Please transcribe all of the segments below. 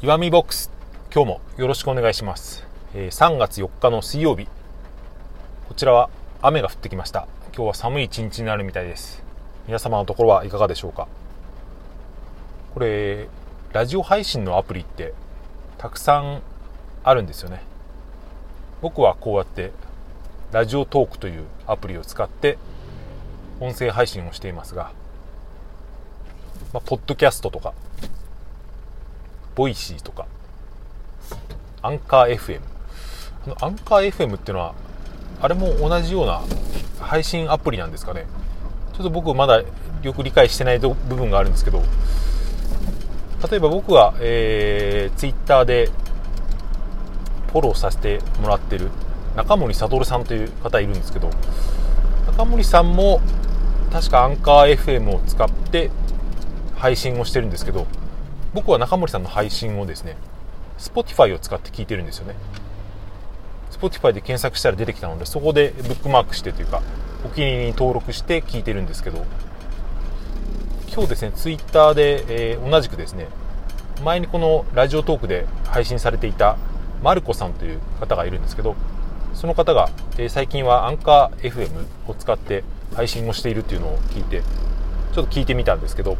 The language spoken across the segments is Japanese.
岩見ボックス今日もよろしくお願いします、えー3月4日の水曜日。こちらは雨が降ってきました。今日は寒い一日になるみたいです。皆様のところはいかがでしょうか？これラジオ配信のアプリってたくさんあるんですよね。僕はこうやってラジオトークというアプリを使って音声配信をしていますが、まあ、ポッドキャストとか Voicy とか。アンカー FM あのアンカー FM っていうのはあれも同じような配信アプリなんですかね。ちょっと僕まだよく理解してない部分があるんですけど。例えば僕が、えー、ツイッターでフォローさせてもらってる中森悟さんという方いるんですけど。中森さんも確かアンカー FM を使って配信をしてるんですけど。僕は中森さんの配信をですね Spotify を使って聞いてるんですよね。Spotify で検索したら出てきたのでそこでブックマークしてというかお気に入りに登録して聞いてるんですけど今日ですね Twitter で、えー同じくですね前にこのラジオトークで配信されていたマルコさんという方がいるんですけどその方が、えー最近はアンカー FM を使って配信をしているっていうのを聞いてちょっと聞いてみたんですけど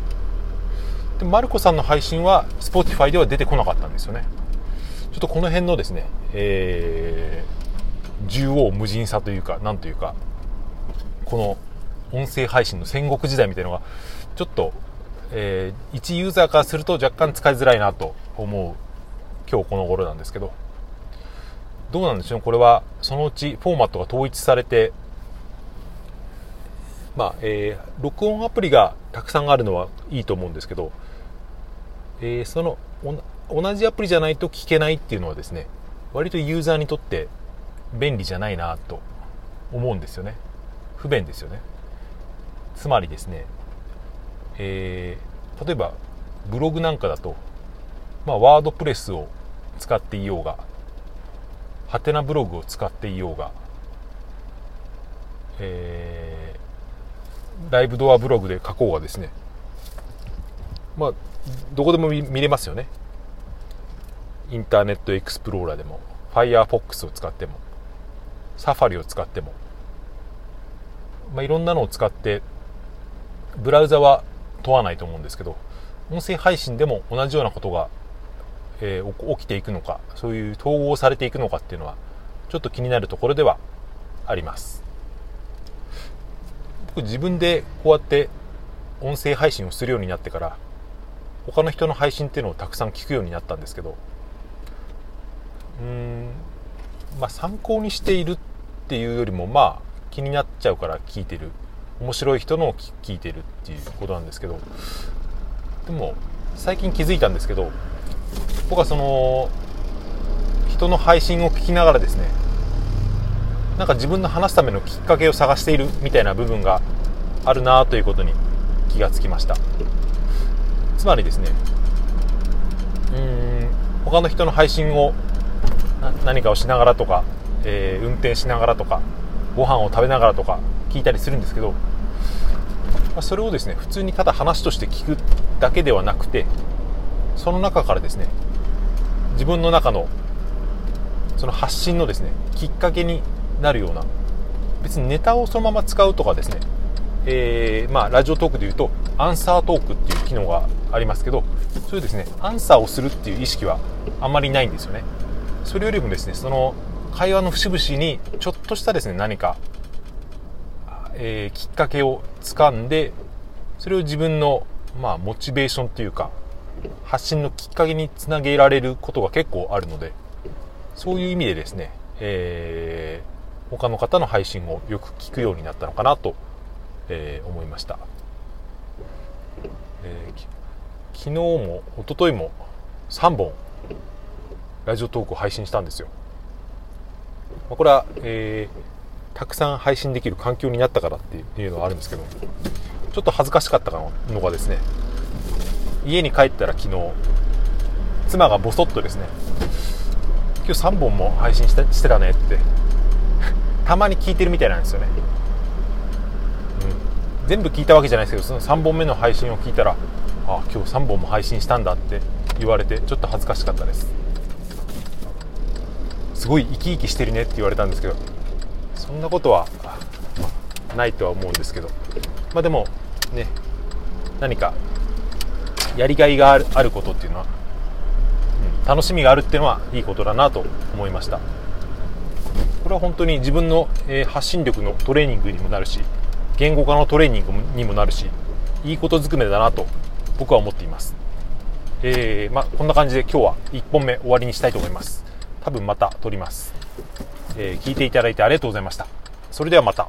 でマルコさんの配信は Spotify では出てこなかったんですよね。ちょっとこの辺のですね、えー縦横無尽さというかなんというかこの音声配信の戦国時代みたいなのがちょっと、えー一ユーザーからすると若干使いづらいなと思う今日この頃なんですけど。どうなんでしょうこれはそのうちフォーマットが統一されてまあ、えー録音アプリがたくさんあるのはいいと思うんですけど、えーその同じアプリじゃないと聞けないっていうのはですね割とユーザーにとって便利じゃないなと思うんですよね。不便ですよね。つまりですね、えー例えばブログなんかだと、まあ、ワードプレスを使っていようがハテナブログを使っていようが、えーライブドアブログで書こうがですねまあどこでも見れますよね。インターネットエクスプローラーでも Firefox を使ってもサファリを使っても、まあ、いろんなのを使ってブラウザは問わないと思うんですけど音声配信でも同じようなことが、えー起きていくのかそういう統合されていくのかっていうのはちょっと気になるところではあります。僕自分でこうやって音声配信をするようになってから他の人の配信っていうのをたくさん聞くようになったんですけどうんまあ参考にしているっていうよりもまあ気になっちゃうから聞いてる。面白い人のを聞聞いてるっていうことなんですけどでも最近気づいたんですけど僕はその人の配信を聞きながらですねなんか自分の話すためのきっかけを探しているみたいな部分があるなということに気がつきました。つまりですねうーん他の人の配信を何かをしながらとか、えー運転しながらとかご飯を食べながらとか聞いたりするんですけど、それをですね普通にただ話として聞くだけではなくてその中からですね自分の中のその発信のですねきっかけになるような。別にネタをそのまま使うとかですね、えーまあ、ラジオトークでいうとアンサートークっていう機能がありますけどそういうですねアンサーをするっていう意識はあんまりないんですよね。それよりもですねその会話の節々にちょっとしたですね何か、えーきっかけをつかんでそれを自分の、まあ、モチベーションっていうか発信のきっかけにつなげられることが結構あるのでそういう意味でですね、えー他の方の配信をよく聞くようになったのかなと、えー思いました、えー昨日も一昨日も3本ラジオトークを配信したんですよ。まあこれは、えーたくさん配信できる環境になったからっていうのはあるんですけどちょっと恥ずかしかったのがですね家に帰ったら昨日妻がボソッとですね今日3本も配信してしてたねってたまに聞いてるみたいなんですよね、うん、全部聞いたわけじゃないですけどその3本目の配信を聞いたらあ今日3本も配信したんだって言われてちょっと恥ずかしかったです。すごい生き生きしてるねって言われたんですけどそんなことはないとは思うんですけど。まあでもね何かやりがいがあることっていうのは、うん、楽しみがあるっていうのはいいことだなと思いました。これは本当に自分の、え、発信力のトレーニングにもなるし言語化のトレーニングにもなるしいいことずくめだなと僕は思っています。えー、まあ、こんな感じで今日は1本目終わりにしたいと思います。多分また撮ります、えー、聞いていただいてありがとうございました。それではまた。